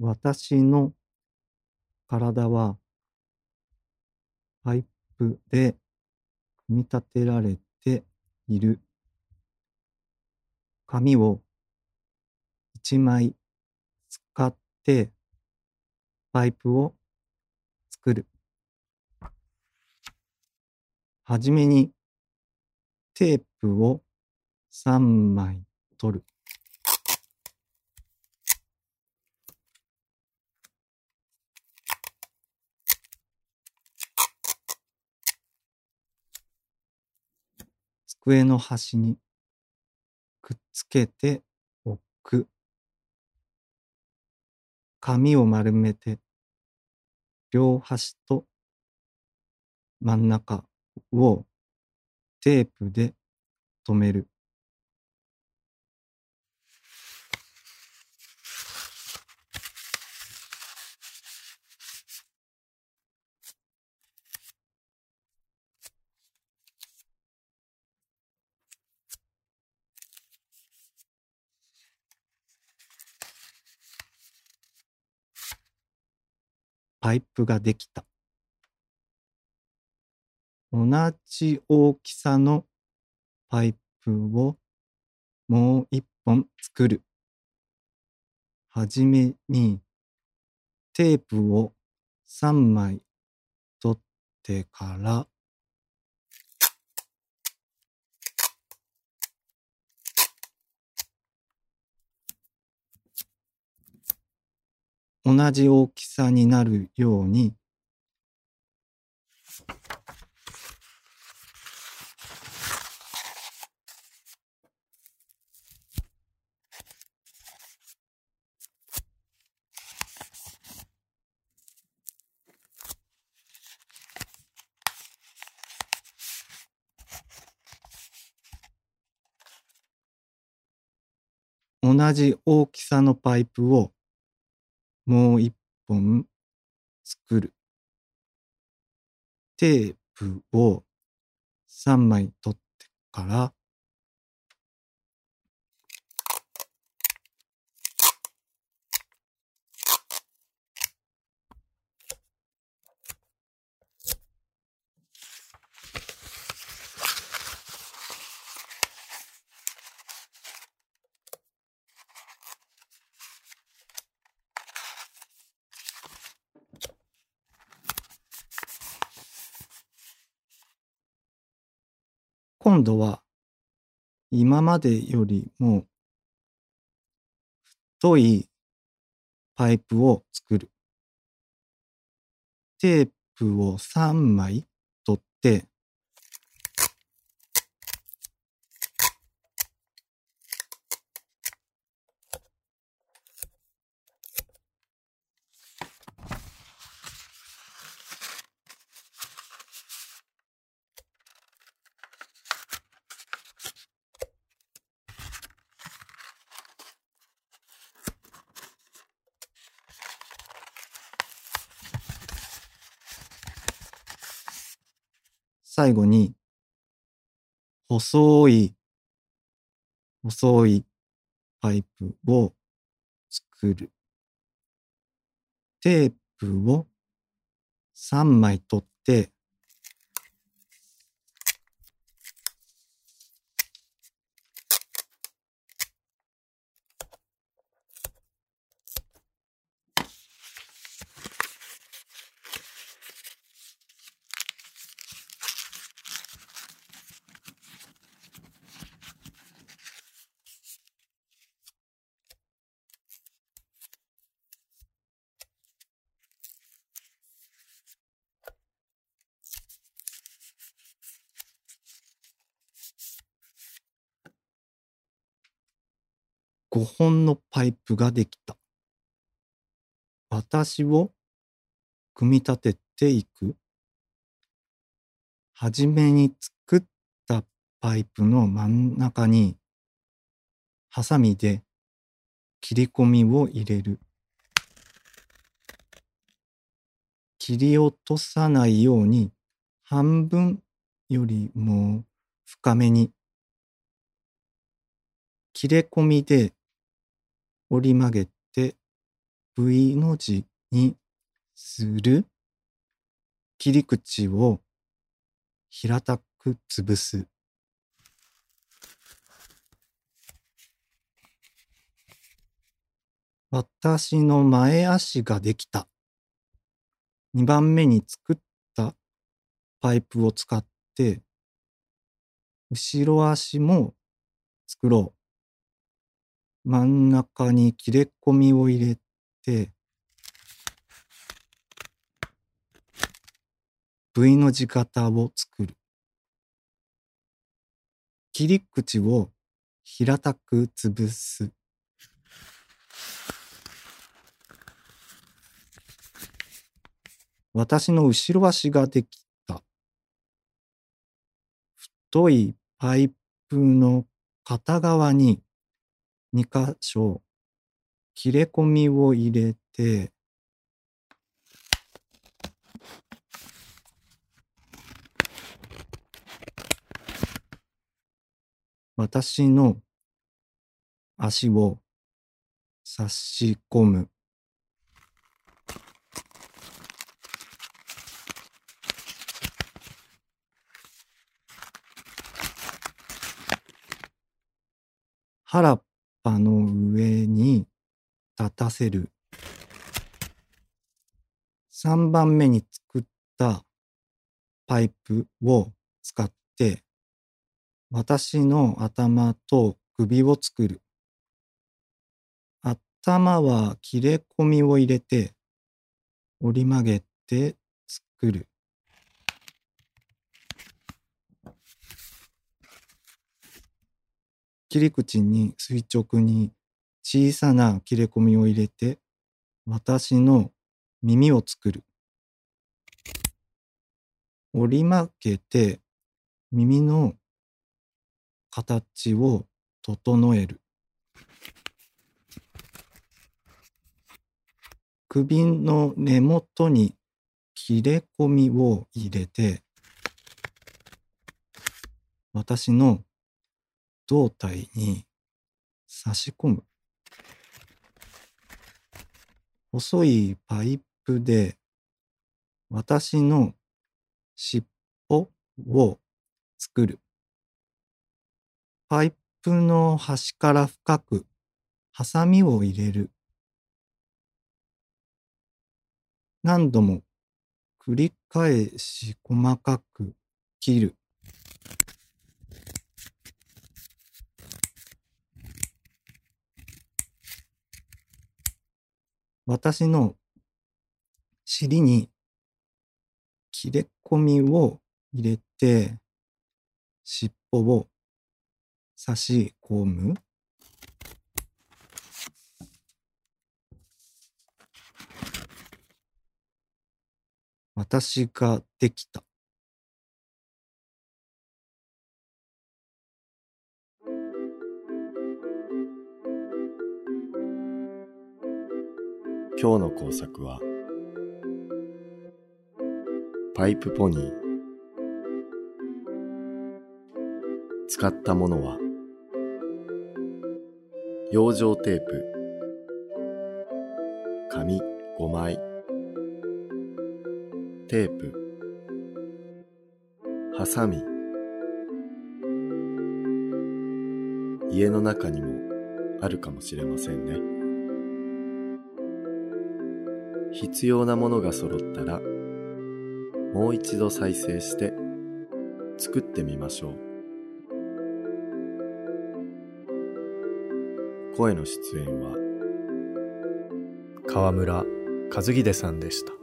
私の体はパイプで組み立てられている。紙を一枚使ってパイプを作る。はじめにテープを3枚取る。机の端にくっつけておく。紙を丸めて両端と真ん中をテープで留める。パイプができた。同じ大きさのパイプをもう一本作る。はじめにテープを3枚取ってから同じ大きさになるように同じ大きさのパイプをもう一本作る。テープを3枚取ってから今度は今までよりも太いパイプを作る。テープを3枚取って最後に細い細いパイプを作る。テープを3枚取って5本のパイプができた。私を組み立てていく。はじめに作ったパイプの真ん中にハサミで切り込みを入れる。切り落とさないように半分よりも深めに切れ込みで折り曲げて V の字にする切り口を平たく潰す。私の前足ができた。2番目に作ったパイプを使って、後ろ足も作ろう。真ん中に切れ込みを入れて、V の字型を作る。切り口を平たく潰す。私の後ろ足ができた。太いパイプの片側に2箇所切れ込みを入れて、私の足を差し込む。原っぱの上に立たせる。3番目に作ったパイプを使って私の頭と首を作る。頭は切れ込みを入れて折り曲げて作る。切り口に垂直に小さな切れ込みを入れて私の耳を作る。折り曲げて耳の形を整える。首の根元に切れ込みを入れて私の胴体に差し込む。細いパイプで私の尻尾を作る。パイプの端から深くハサミを入れる。何度も繰り返し細かく切る。私の尻に切れ込みを入れて尻尾を差し込む。私ができた。今日の工作はパイプポニー。使ったものは養生テープ。紙5枚テープ。ハサミ。家の中にもあるかもしれませんね。必要なものが揃ったらもう一度再生して作ってみましょう。声の出演は川村和秀さんでした。